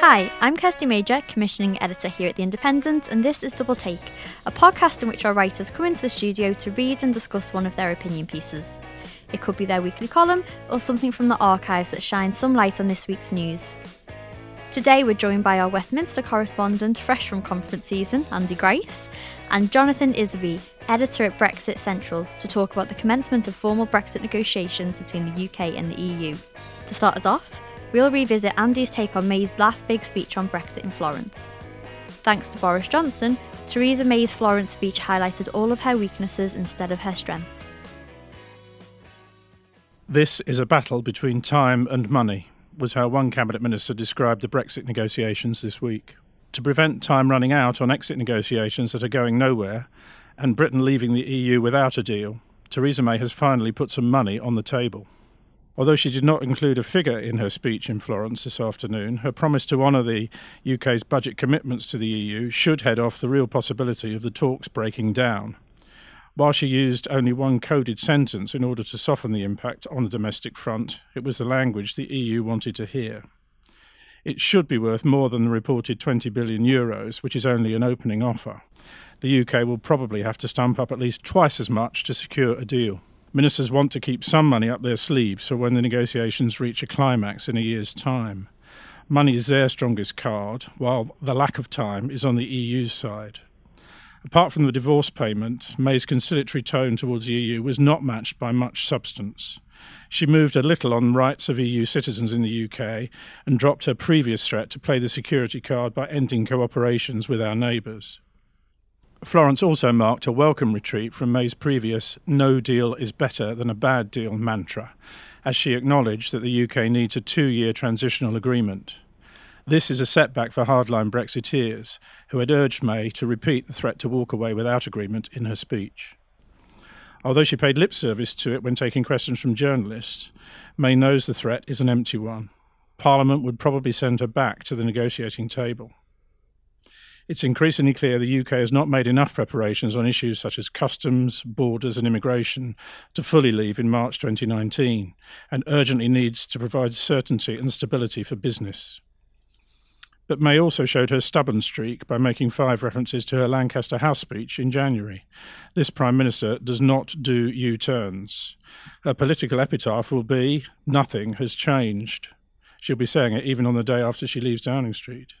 Hi, I'm Kirsty Major, commissioning editor here at The Independent, and this is Double Take, a podcast in which our writers come into the studio to read and discuss one of their opinion pieces. It could be their weekly column or something from the archives that shines some light on this week's news. Today we're joined by our Westminster correspondent, fresh from conference season, Andy Grice, and Jonathan Isaby, editor at Brexit Central, to talk about the commencement of formal Brexit negotiations between the UK and the EU. To start us off, we'll revisit Andy's take on May's last big speech on Brexit in Florence. Thanks to Boris Johnson, Theresa May's Florence speech highlighted all of her weaknesses instead of her strengths. This is a battle between time and money, was how one cabinet minister described the Brexit negotiations this week. To prevent time running out on exit negotiations that are going nowhere, and Britain leaving the EU without a deal, Theresa May has finally put some money on the table. Although she did not include a figure in her speech in Florence this afternoon, her promise to honour the UK's budget commitments to the EU should head off the real possibility of the talks breaking down. While she used only one coded sentence in order to soften the impact on the domestic front, it was the language the EU wanted to hear. It should be worth more than the reported 20 billion euros, which is only an opening offer. The UK will probably have to stump up at least twice as much to secure a deal. Ministers want to keep some money up their sleeves for when the negotiations reach a climax in a year's time. Money is their strongest card, while the lack of time is on the EU's side. Apart from the divorce payment, May's conciliatory tone towards the EU was not matched by much substance. She moved a little on rights of EU citizens in the UK and dropped her previous threat to play the security card by ending cooperations with our neighbours. Florence also marked a welcome retreat from May's previous no deal is better than a bad deal mantra, as she acknowledged that the UK needs a two year transitional agreement. This is a setback for hardline Brexiteers, who had urged May to repeat the threat to walk away without agreement in her speech. Although she paid lip service to it when taking questions from journalists, May knows the threat is an empty one. Parliament would probably send her back to the negotiating table it's increasingly clear the UK has not made enough preparations on issues such as customs, borders, and immigration to fully leave in March 2019, and urgently needs to provide certainty and stability for business. But May also showed her stubborn streak by making five references to her Lancaster House speech in January. This Prime Minister does not do U turns. Her political epitaph will be Nothing has changed. She'll be saying it even on the day after she leaves Downing Street.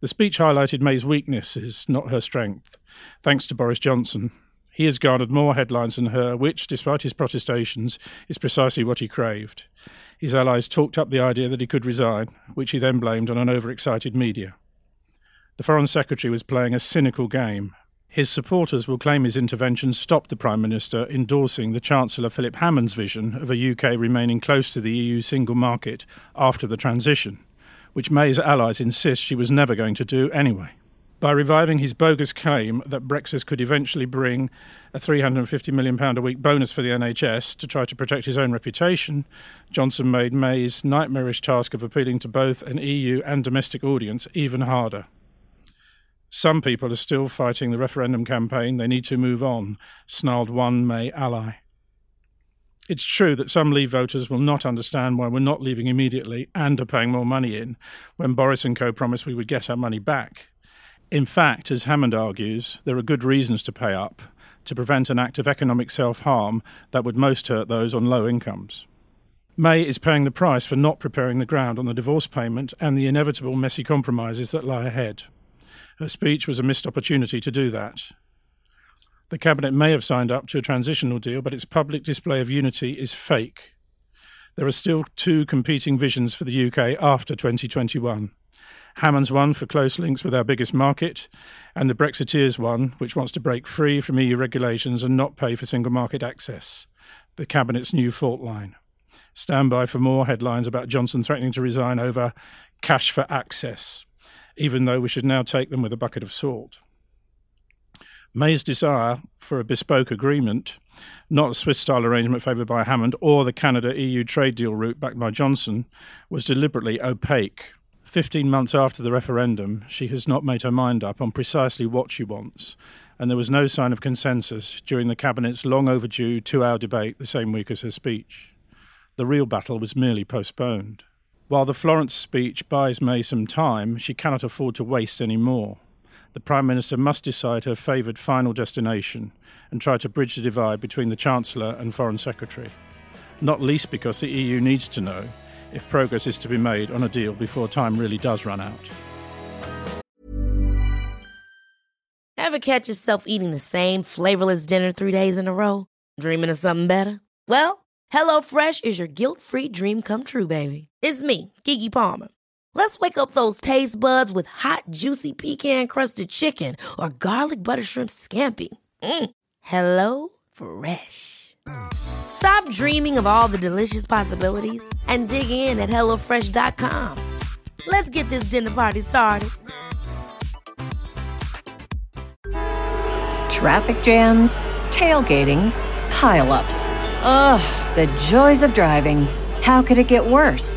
The speech highlighted May's weaknesses, not her strength. Thanks to Boris Johnson, he has garnered more headlines than her, which, despite his protestations, is precisely what he craved. His allies talked up the idea that he could resign, which he then blamed on an overexcited media. The Foreign Secretary was playing a cynical game. His supporters will claim his intervention stopped the Prime Minister endorsing the Chancellor Philip Hammond's vision of a UK remaining close to the EU single market after the transition which May's allies insist she was never going to do anyway. By reviving his bogus claim that Brexit could eventually bring a £350 million a week bonus for the NHS to try to protect his own reputation, Johnson made May's nightmarish task of appealing to both an EU and domestic audience even harder. Some people are still fighting the referendum campaign. They need to move on, snarled one May ally. It's true that some Leave voters will not understand why we're not leaving immediately and are paying more money in when Boris and co promised we would get our money back. In fact, as Hammond argues, there are good reasons to pay up to prevent an act of economic self harm that would most hurt those on low incomes. May is paying the price for not preparing the ground on the divorce payment and the inevitable messy compromises that lie ahead. Her speech was a missed opportunity to do that. The Cabinet may have signed up to a transitional deal, but its public display of unity is fake. There are still two competing visions for the UK after 2021. Hammond's one for close links with our biggest market, and the Brexiteers one, which wants to break free from EU regulations and not pay for single market access, the Cabinet's new fault line. Stand by for more headlines about Johnson threatening to resign over cash for access, even though we should now take them with a bucket of salt. May's desire for a bespoke agreement, not a Swiss style arrangement favoured by Hammond or the Canada EU trade deal route backed by Johnson, was deliberately opaque. Fifteen months after the referendum, she has not made her mind up on precisely what she wants, and there was no sign of consensus during the Cabinet's long overdue two hour debate the same week as her speech. The real battle was merely postponed. While the Florence speech buys May some time, she cannot afford to waste any more. The Prime Minister must decide her favoured final destination and try to bridge the divide between the Chancellor and Foreign Secretary. Not least because the EU needs to know if progress is to be made on a deal before time really does run out. Ever catch yourself eating the same flavourless dinner three days in a row? Dreaming of something better? Well, HelloFresh is your guilt free dream come true, baby. It's me, Keke Palmer. Let's wake up those taste buds with hot, juicy pecan crusted chicken or garlic butter shrimp scampi. Mm. Hello Fresh. Stop dreaming of all the delicious possibilities and dig in at HelloFresh.com. Let's get this dinner party started. Traffic jams, tailgating, pileups. Ugh, the joys of driving. How could it get worse?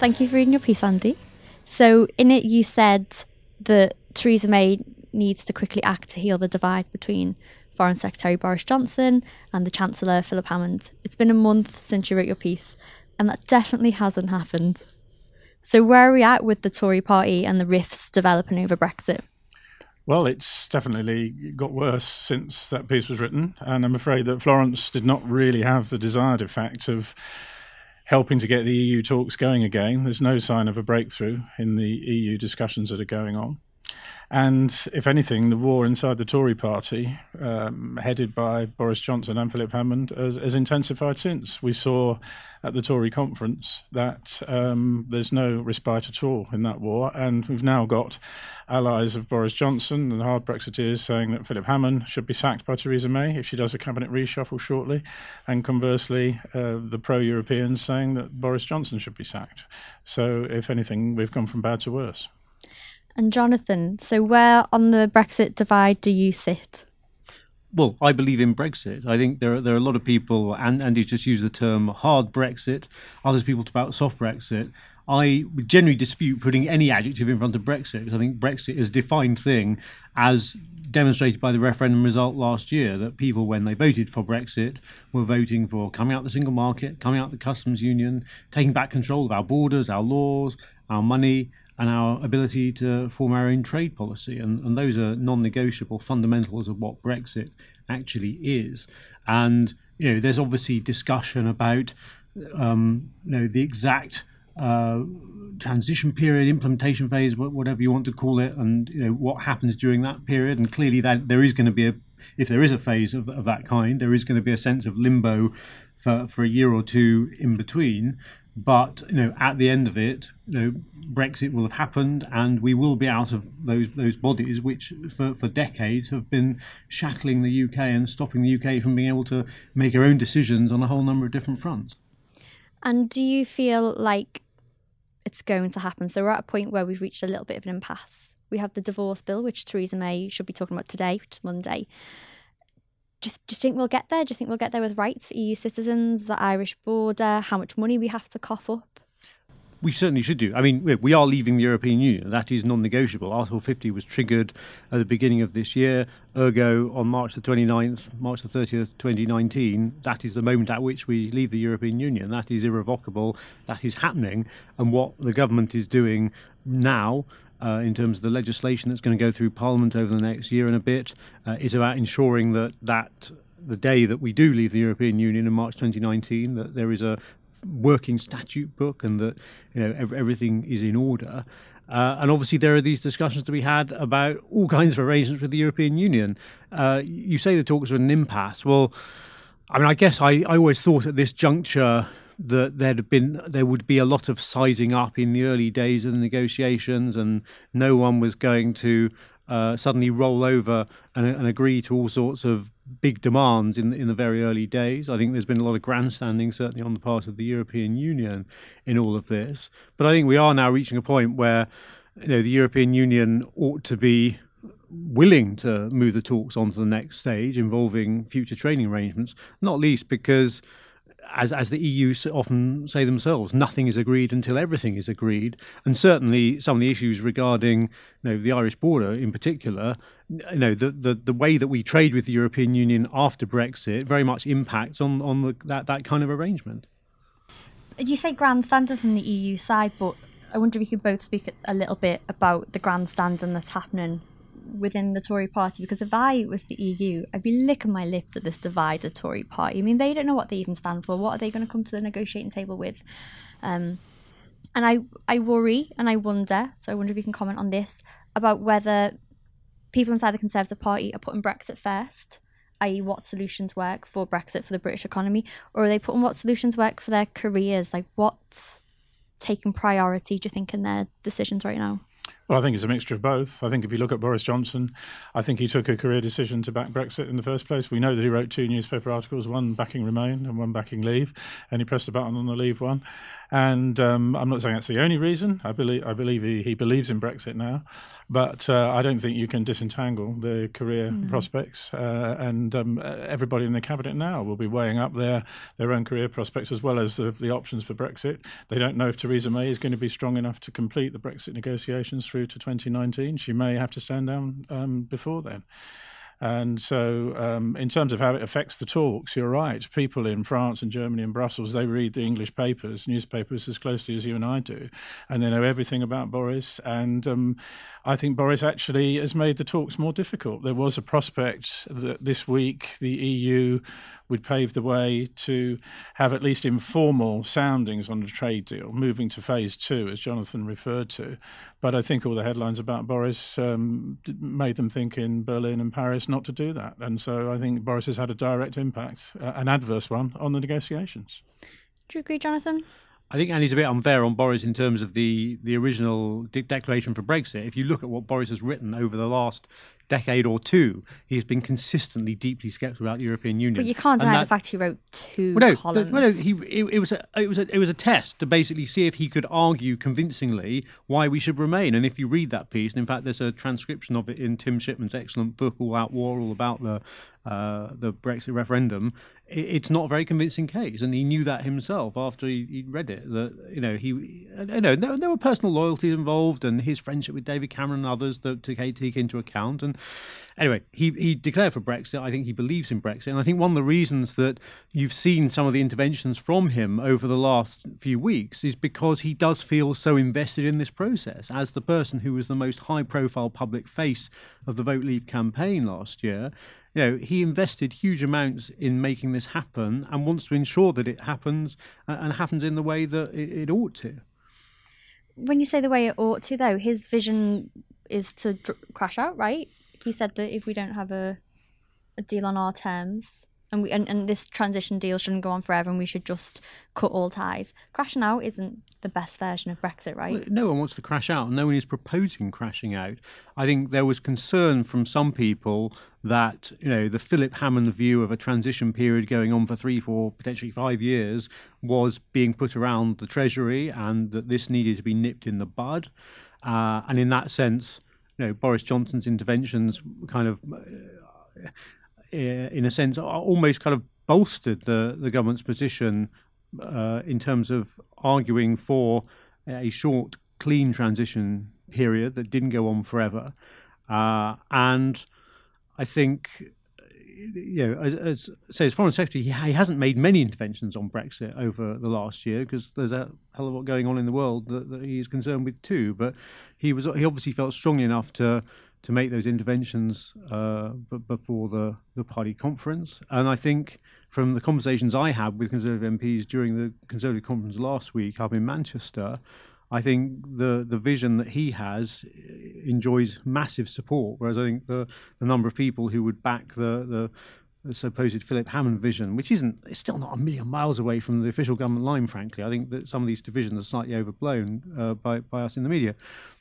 Thank you for reading your piece, Andy. So, in it, you said that Theresa May needs to quickly act to heal the divide between Foreign Secretary Boris Johnson and the Chancellor Philip Hammond. It's been a month since you wrote your piece, and that definitely hasn't happened. So, where are we at with the Tory party and the rifts developing over Brexit? Well, it's definitely got worse since that piece was written, and I'm afraid that Florence did not really have the desired effect of helping to get the EU talks going again. There's no sign of a breakthrough in the EU discussions that are going on. And if anything, the war inside the Tory party, um, headed by Boris Johnson and Philip Hammond, has, has, intensified since. We saw at the Tory conference that um, there's no respite at all in that war. And we've now got allies of Boris Johnson and hard Brexiteers saying that Philip Hammond should be sacked by Theresa May if she does a cabinet reshuffle shortly. And conversely, uh, the pro Europeans saying that Boris Johnson should be sacked. So, if anything, we've gone from bad to worse. And Jonathan, so where on the Brexit divide do you sit? Well, I believe in Brexit. I think there are, there are a lot of people, and Andy just used the term hard Brexit. Others people talk about soft Brexit. I generally dispute putting any adjective in front of Brexit because I think Brexit is a defined thing as demonstrated by the referendum result last year that people, when they voted for Brexit, were voting for coming out the single market, coming out the customs union, taking back control of our borders, our laws, our money, and our ability to form our own trade policy. And, and those are non negotiable fundamentals of what Brexit actually is. And you know, there's obviously discussion about um, you know the exact uh, transition period, implementation phase, whatever you want to call it, and you know what happens during that period. And clearly, that there is going to be a, if there is a phase of, of that kind, there is going to be a sense of limbo for, for a year or two in between. But you know, at the end of it, you know, Brexit will have happened, and we will be out of those those bodies, which for, for decades have been shackling the UK and stopping the UK from being able to make our own decisions on a whole number of different fronts. And do you feel like it's going to happen? So we're at a point where we've reached a little bit of an impasse. We have the divorce bill, which Theresa May should be talking about today, which is Monday do you, do you think we'll get there? Do you think we'll get there with rights for EU citizens, the Irish border, how much money we have to cough up? We certainly should do. I mean, we are leaving the European Union. That is non negotiable. Article 50 was triggered at the beginning of this year. Ergo, on March the 29th, March the 30th, 2019, that is the moment at which we leave the European Union. That is irrevocable. That is happening. And what the government is doing now uh, in terms of the legislation that's going to go through Parliament over the next year and a bit uh, is about ensuring that that the day that we do leave the European Union in March 2019, that there is a working statute book and that you know everything is in order. Uh, and obviously, there are these discussions to be had about all kinds of arrangements with the European Union. Uh, you say the talks are an impasse. Well, I mean, I guess I, I always thought at this juncture that there'd been there would be a lot of sizing up in the early days of the negotiations, and no one was going to uh, suddenly roll over and, and, agree to all sorts of big demands in in the very early days. I think there's been a lot of grandstanding, certainly on the part of the European Union, in all of this. But I think we are now reaching a point where you know the European Union ought to be willing to move the talks on to the next stage involving future trading arrangements, not least because as, as the EU often say themselves, nothing is agreed until everything is agreed. And certainly, some of the issues regarding you know, the Irish border, in particular, you know, the, the, the way that we trade with the European Union after Brexit very much impacts on on the, that that kind of arrangement. You say grandstanding from the EU side, but I wonder if you could both speak a little bit about the grandstanding that's happening within the Tory party because if I was the EU, I'd be licking my lips at this divided Tory party. I mean, they don't know what they even stand for. What are they going to come to the negotiating table with? Um, and I, I worry and I wonder, so I wonder if you can comment on this, about whether people inside the Conservative Party are putting Brexit first, i.e., what solutions work for Brexit for the British economy, or are they putting what solutions work for their careers? Like, what's taking priority, do you think, in their decisions right now? Well, I think it's a mixture of both. I think if you look at Boris Johnson, I think he took a career decision to back Brexit in the first place. We know that he wrote two newspaper articles, one backing Remain and one backing Leave, and he pressed the button on the Leave one. And um, I'm not saying that's the only reason. I believe I believe he, he believes in Brexit now, but uh, I don't think you can disentangle the career mm. prospects. Uh, and um, everybody in the cabinet now will be weighing up their their own career prospects as well as the, the options for Brexit. They don't know if Theresa May is going to be strong enough to complete the Brexit negotiations through to 2019. She may have to stand down um, before then. And so, um, in terms of how it affects the talks, you're right. People in France and Germany and Brussels, they read the English papers, newspapers, as closely as you and I do, and they know everything about Boris. And um, I think Boris actually has made the talks more difficult. There was a prospect that this week the EU would pave the way to have at least informal soundings on a trade deal, moving to phase two, as Jonathan referred to. But I think all the headlines about Boris um, made them think in Berlin and Paris not to do that. And so I think Boris has had a direct impact, uh, an adverse one, on the negotiations. Do you agree, Jonathan? I think Andy's a bit unfair on Boris in terms of the, the original de- declaration for Brexit. If you look at what Boris has written over the last decade or two, he's been consistently deeply sceptical about the European Union. But you can't deny that, the fact he wrote two well, no, columns. The, well, no, he, it, it, was a, it was a, it was a test to basically see if he could argue convincingly why we should remain. And if you read that piece, and in fact, there's a transcription of it in Tim Shipman's excellent book, All Out War, all about the uh, the Brexit referendum, it's not a very convincing case, and he knew that himself after he, he read it. That you know he, you know, there, there, were personal loyalties involved, and his friendship with David Cameron and others that to take into account. And anyway, he he declared for Brexit. I think he believes in Brexit, and I think one of the reasons that you've seen some of the interventions from him over the last few weeks is because he does feel so invested in this process as the person who was the most high-profile public face of the Vote Leave campaign last year you know, he invested huge amounts in making this happen and wants to ensure that it happens uh, and happens in the way that it, it, ought to. When you say the way it ought to, though, his vision is to dr- crash out, right? He said that if we don't have a, a deal on our terms, and we and, and this transition deal shouldn't go on forever and we should just cut all ties. Crashing out isn't the best version of Brexit, right? Well, no one wants to crash out. No one is proposing crashing out. I think there was concern from some people that you know the Philip Hammond view of a transition period going on for three, four, potentially five years was being put around the Treasury, and that this needed to be nipped in the bud. Uh, and in that sense, you know, Boris Johnson's interventions kind of. Uh, in a sense, almost kind of bolstered the, the government's position uh, in terms of arguing for a short, clean transition period that didn't go on forever. Uh, and I think, you know, as, as say as foreign secretary, he, he, hasn't made many interventions on Brexit over the last year because there's a hell of a lot going on in the world that, that he is concerned with too. But he was he obviously felt strongly enough to to make those interventions uh, b- before the, the party conference. And I think from the conversations I had with Conservative MPs during the Conservative conference last week up in Manchester, I think the the vision that he has enjoys massive support. Whereas I think the, the number of people who would back the, the the supposed Philip Hammond vision, which isn't, it's still not a million miles away from the official government line, frankly. I think that some of these divisions are slightly overblown uh, by, by us in the media.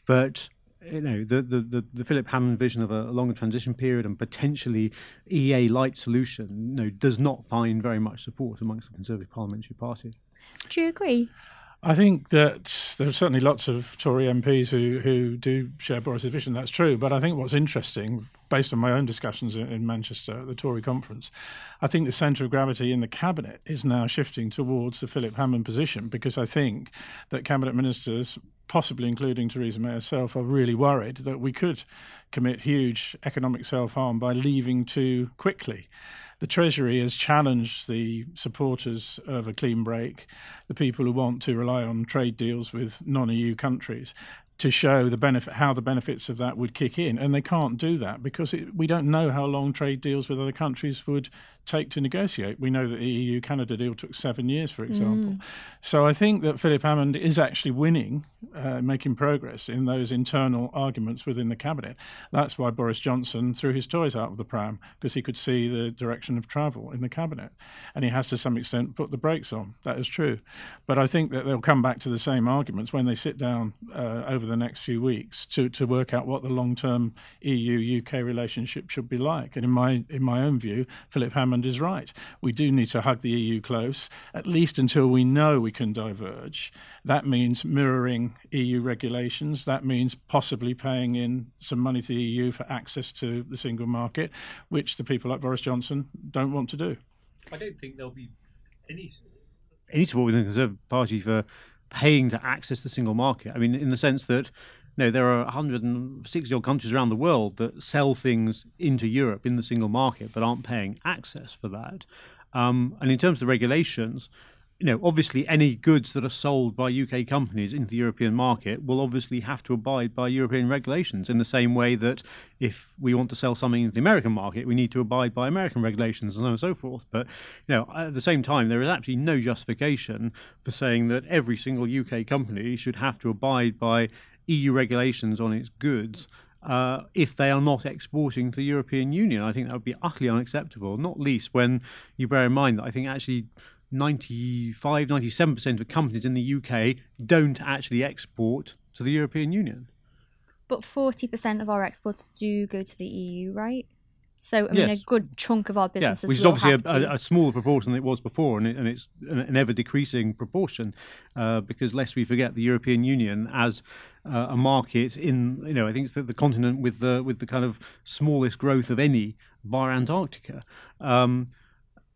But you know the, the, the, the, Philip Hammond vision of a, longer transition period and potentially EA light solution you know, does not find very much support amongst the Conservative Parliamentary Party. Do you agree? I think that there are certainly lots of Tory MPs who, who do share Boris's vision. That's true. But I think what's interesting, based on my own discussions in, in Manchester at the Tory conference, I think the centre of gravity in the cabinet is now shifting towards the Philip Hammond position because I think that cabinet ministers, possibly including Theresa May herself, are really worried that we could commit huge economic self harm by leaving too quickly. The Treasury has challenged the supporters of a clean break, the people who want to rely on trade deals with non EU countries, to show the benefit, how the benefits of that would kick in, and they can't do that because it, we don't know how long trade deals with other countries would take to negotiate. We know that the EU Canada deal took seven years, for example. Mm. So I think that Philip Hammond is actually winning, uh, making progress in those internal arguments within the cabinet. That's why Boris Johnson threw his toys out of the pram because he could see the direction of travel in the cabinet, and he has to some extent put the brakes on. That is true, but I think that they'll come back to the same arguments when they sit down uh, over the next few weeks to, to work out what the long term EU UK relationship should be like. And in my in my own view, Philip Hammond is right. We do need to hug the EU close, at least until we know we can diverge. That means mirroring EU regulations. That means possibly paying in some money to the EU for access to the single market, which the people like Boris Johnson don't want to do. I don't think there'll be any any support within the Conservative Party for paying to access the single market. I mean, in the sense that you know, there are 160 odd countries around the world that sell things into Europe in the single market but aren't paying access for that. Um, and in terms of regulations, you know, obviously any goods that are sold by UK companies into the European market will obviously have to abide by European regulations in the same way that if we want to sell something into the American market, we need to abide by American regulations and so on and so forth. But, you know, at the same time, there is absolutely no justification for saying that every single UK company should have to abide by EU regulations on its goods uh, if they are not exporting to the European Union. I think that would be utterly unacceptable, not least when you bear in mind that I think actually 95, 97% of companies in the UK don't actually export to the European Union. But 40% of our exports do go to the EU, right? So, I mean, yes. a good chunk of our businesses. Yeah, which is obviously a, a, a, smaller proportion than it was before, and, it, and it's an ever decreasing proportion uh, because, lest we forget, the European Union as uh, a market in, you know, I think it's the, the, continent with the with the kind of smallest growth of any bar Antarctica. Um,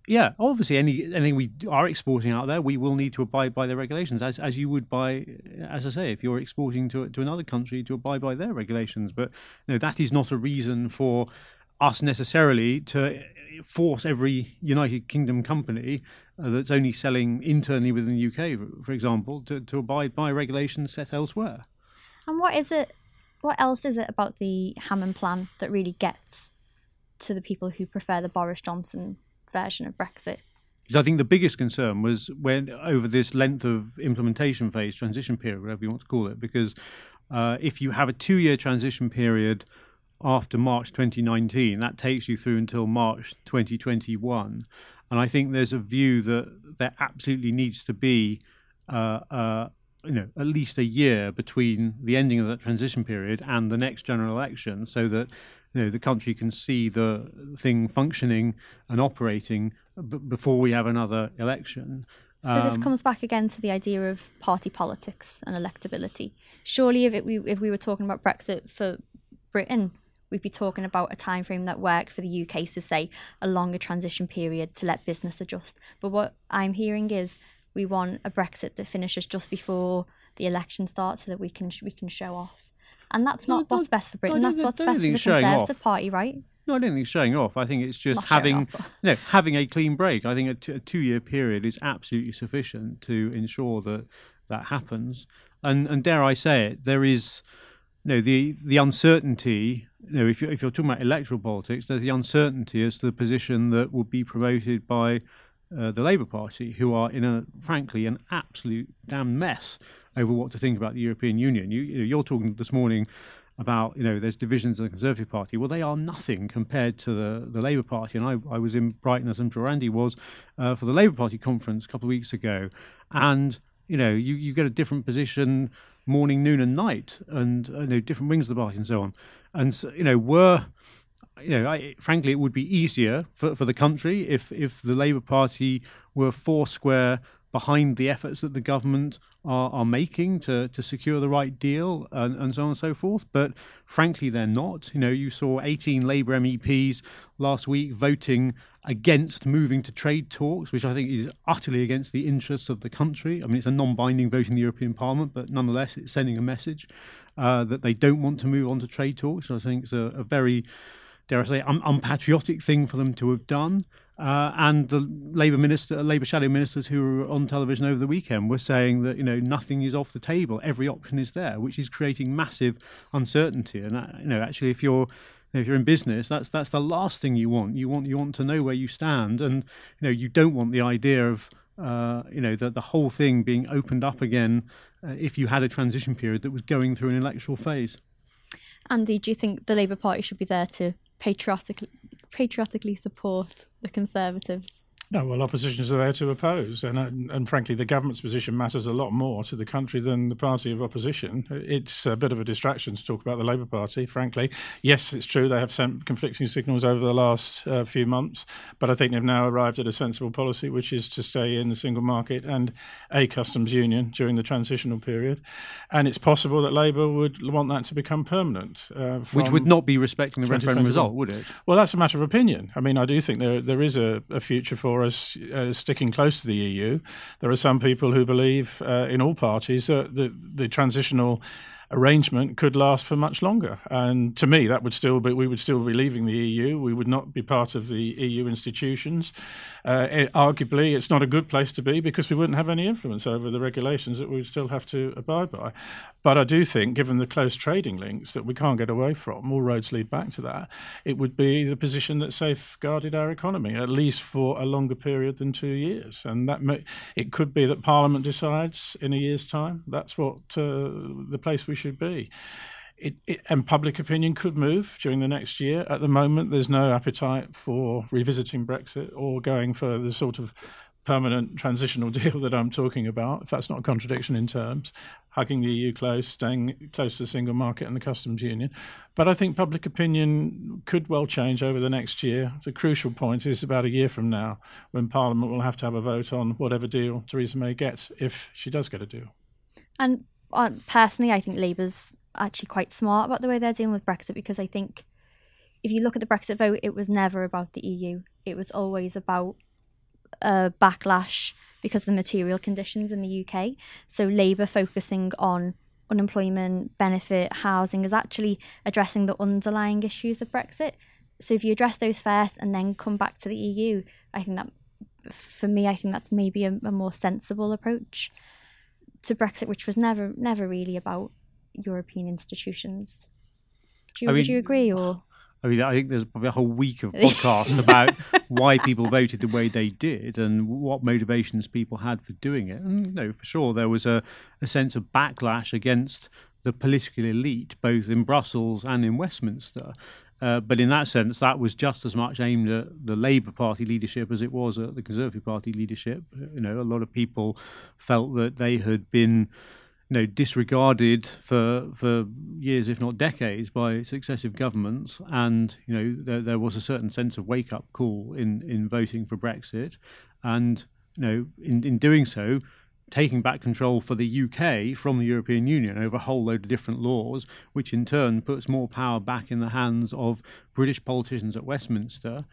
yeah, obviously, any anything we are exporting out there, we will need to abide by their regulations, as as you would by, as I say, if you're exporting to to another country to abide by their regulations. But that is not a reason for us necessarily to force every United Kingdom company uh, that's only selling internally within the UK, for example, to, to abide by regulations set elsewhere. And what is it? What else is it about the Hammond plan that really gets to the people who prefer the Boris Johnson version of Brexit. I think the biggest concern was when over this length of implementation phase, transition period, whatever you want to call it, because uh, if you have a two-year transition period after March 2019, that takes you through until March 2021, and I think there's a view that there absolutely needs to be. Uh, uh, you know, at least a year between the ending of that transition period and the next general election, so that you know the country can see the thing functioning and operating b- before we have another election. So um, this comes back again to the idea of party politics and electability. Surely, if it, we if we were talking about Brexit for Britain, we'd be talking about a time frame that worked for the UK, so say a longer transition period to let business adjust. But what I'm hearing is we want a Brexit that finishes just before the election starts, so that we can we can show off and that's not no, what's best for Britain. That's what's best for the Conservative. Party, right? No, I don't think it's showing off. I think it's just not having off, know, having a clean break. I think a, t- a two-year period is absolutely sufficient to ensure that that happens. And and dare I say it, there is you know, the the uncertainty. You know, if you're, if you're talking about electoral politics, there's the uncertainty as to the position that will be promoted by uh, the Labour Party, who are in a frankly an absolute damn mess over what to think about the European Union. You, you know, you're talking this morning about you know there's divisions in the Conservative Party. Well, they are nothing compared to the, the Labour Party. And I, I was in Brighton, as I'm sure Andy was, uh, for the Labour Party conference a couple of weeks ago, and you know you, you get a different position morning, noon, and night, and you know different wings of the party and so on. And so, you know were you know, I, frankly, it would be easier for, for the country if if the Labour Party were four square behind the efforts that the government are, are making to, to secure the right deal and, and so on and so forth. But frankly, they're not. You know, you saw 18 Labour MEPs last week voting against moving to trade talks, which I think is utterly against the interests of the country. I mean, it's a non binding vote in the European Parliament, but nonetheless, it's sending a message uh, that they don't want to move on to trade talks. I think it's a, a very dare I say, un- unpatriotic thing for them to have done. Uh, and the Labour minister, Labour shadow ministers who were on television over the weekend were saying that you know nothing is off the table, every option is there, which is creating massive uncertainty. And that, you know, actually, if you're if you're in business, that's that's the last thing you want. You want you want to know where you stand, and you know you don't want the idea of uh, you know the the whole thing being opened up again uh, if you had a transition period that was going through an electoral phase. Andy, do you think the Labour Party should be there to patriotically patriotically support the Conservatives? No, well, oppositions are there to oppose, and uh, and frankly, the government's position matters a lot more to the country than the party of opposition. It's a bit of a distraction to talk about the Labour Party, frankly. Yes, it's true they have sent conflicting signals over the last uh, few months, but I think they've now arrived at a sensible policy, which is to stay in the single market and a customs union during the transitional period. And it's possible that Labour would want that to become permanent, uh, which would not be respecting the referendum result, would it? Well, that's a matter of opinion. I mean, I do think there there is a, a future for us uh, sticking close to the EU. There are some people who believe uh, in all parties that the, the transitional arrangement could last for much longer. And to me, that would still be we would still be leaving the EU. We would not be part of the EU institutions. Uh, it, arguably, it's not a good place to be because we wouldn't have any influence over the regulations that we would still have to abide by. But I do think, given the close trading links that we can't get away from, all roads lead back to that. It would be the position that safeguarded our economy at least for a longer period than two years, and that may, it could be that Parliament decides in a year's time. That's what uh, the place we should be. It, it, and public opinion could move during the next year. At the moment, there's no appetite for revisiting Brexit or going for the sort of permanent transitional deal that I'm talking about, if that's not a contradiction in terms, hugging the EU close, staying close to the single market and the customs union. But I think public opinion could well change over the next year. The crucial point is about a year from now when Parliament will have to have a vote on whatever deal Theresa May gets, if she does get a deal. And personally, I think Labour's actually quite smart about the way they're dealing with Brexit because I think if you look at the Brexit vote, it was never about the EU. It was always about a backlash because of the material conditions in the UK. So Labour focusing on unemployment, benefit, housing is actually addressing the underlying issues of Brexit. So if you address those first and then come back to the EU, I think that for me, I think that's maybe a, a more sensible approach to Brexit, which was never never really about European institutions. Do you, I mean, would you agree or? I mean, I think there's probably a whole week of podcast about why people voted the way they did and what motivations people had for doing it. And, you know, for sure, there was a, a sense of backlash against the political elite, both in Brussels and in Westminster. Uh, but in that sense, that was just as much aimed at the Labour Party leadership as it was at the Conservative Party leadership. You know, a lot of people felt that they had been you know, disregarded for for years, if not decades, by successive governments, and you know there, there was a certain sense of wake up call in in voting for Brexit, and you know in in doing so, taking back control for the UK from the European Union over a whole load of different laws, which in turn puts more power back in the hands of British politicians at Westminster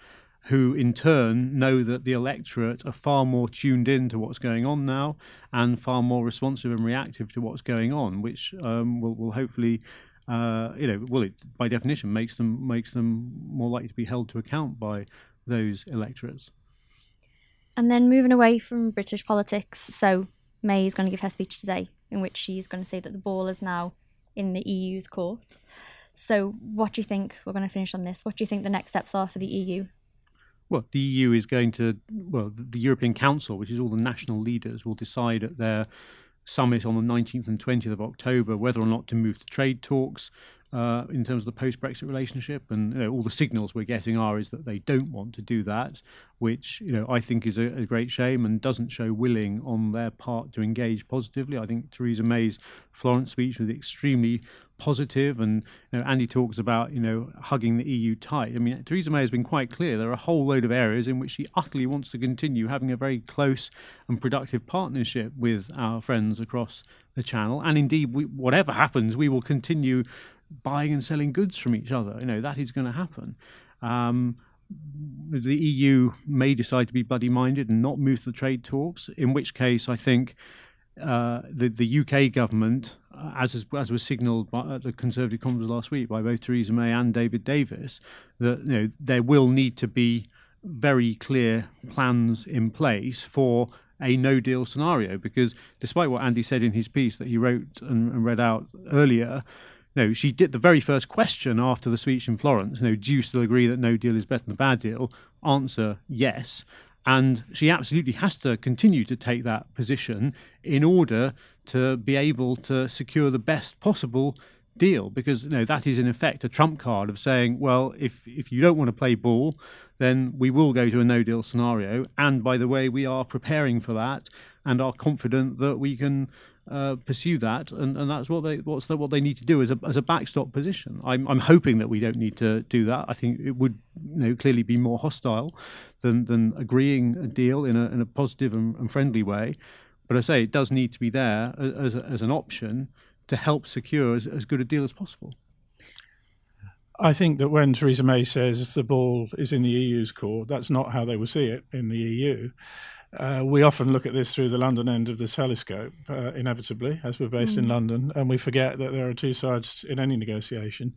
who in turn know that the electorate are far more tuned in to what's going on now and far more responsive and reactive to what's going on, which um, will, will hopefully. Uh, you know, well, it by definition makes them makes them more likely to be held to account by those electorates. And then moving away from British politics, so May is going to give her speech today, in which she's going to say that the ball is now in the EU's court. So, what do you think? We're going to finish on this. What do you think the next steps are for the EU? Well, the EU is going to, well, the European Council, which is all the national leaders, will decide at their summit on the 19th and 20th of October whether or not to move to trade talks uh, in terms of the post-Brexit relationship, and you know, all the signals we're getting are is that they don't want to do that, which you know I think is a, a, great shame and doesn't show willing on their part to engage positively. I think Theresa May's Florence speech was extremely positive, and you know, Andy talks about you know hugging the EU tight. I mean, Theresa May has been quite clear. There are a whole load of areas in which she utterly wants to continue having a very close and productive partnership with our friends across the Channel, and indeed, we, whatever happens, we will continue buying and selling goods from each other. You know that is going to happen. Um, the EU may decide to be bloody minded and not move to the trade talks. In which case, I think uh, the the UK government, uh, as as was signalled at the Conservative conference last week by both Theresa May and David Davis, that you know there will need to be very clear plans in place for a no deal scenario because despite what Andy said in his piece that he wrote and, and read out earlier, no, she did the very first question after the speech in Florence. You know, do you still agree that no deal is better than a bad deal? Answer: yes. And she absolutely has to continue to take that position in order to be able to secure the best possible deal because you know that is in effect a trump card of saying well if if you don't want to play ball then we will go to a no deal scenario and by the way we are preparing for that and are confident that we can uh, pursue that, and, and that's what they what's the, what they need to do as a as a backstop position. I'm I'm hoping that we don't need to do that. I think it would you know clearly be more hostile than than agreeing a deal in a in a positive and, and friendly way. But I say it does need to be there as as an option to help secure as, as good a deal as possible. I think that when Theresa May says the ball is in the EU's court, that's not how they will see it in the EU. Uh, we often look at this through the London end of the telescope, uh, inevitably, as we're based mm. in London, and we forget that there are two sides in any negotiation.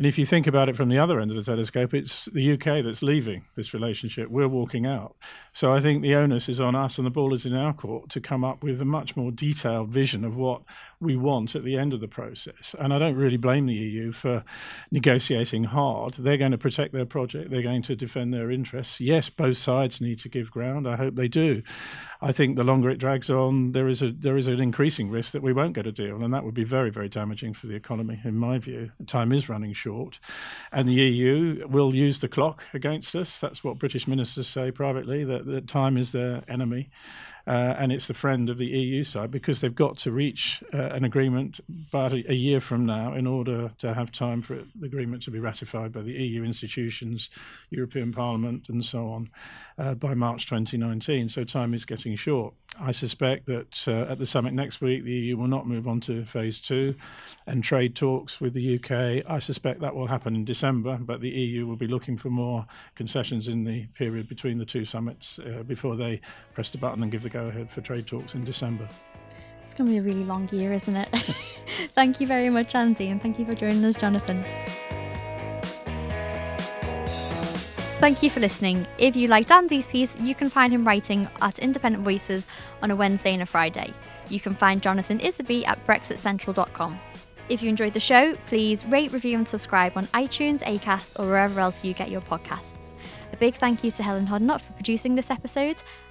And if you think about it from the other end of the telescope, it's the UK that's leaving this relationship. We're walking out. So I think the onus is on us and the ball is in our court to come up with a much more detailed vision of what we want at the end of the process. And I don't really blame the EU for negotiating hard. They're going to protect their project, they're going to defend their interests. Yes, both sides need to give ground. I hope they do. I think the longer it drags on, there is a there is an increasing risk that we won't get a deal, and that would be very very damaging for the economy, in my view. Time is running short, and the EU will use the clock against us. That's what British ministers say privately that, that time is their enemy uh, and it's the friend of the EU side because they've got to reach uh, an agreement about a, a, year from now in order to have time for the agreement to be ratified by the EU institutions, European Parliament, and so on uh, by March 2019. So time is getting short. I suspect that uh, at the summit next week, the EU will not move on to phase two and trade talks with the UK. I suspect that will happen in December, but the EU will be looking for more concessions in the period between the two summits uh, before they press the button and give the go ahead for trade talks in December. It's going to be a really long year, isn't it? thank you very much, Andy, and thank you for joining us, Jonathan. Thank you for listening. If you liked Andy's piece, you can find him writing at Independent Voices on a Wednesday and a Friday. You can find Jonathan Isaby at BrexitCentral.com. If you enjoyed the show, please rate, review, and subscribe on iTunes, Acast, or wherever else you get your podcasts. A big thank you to Helen Hodnott for producing this episode.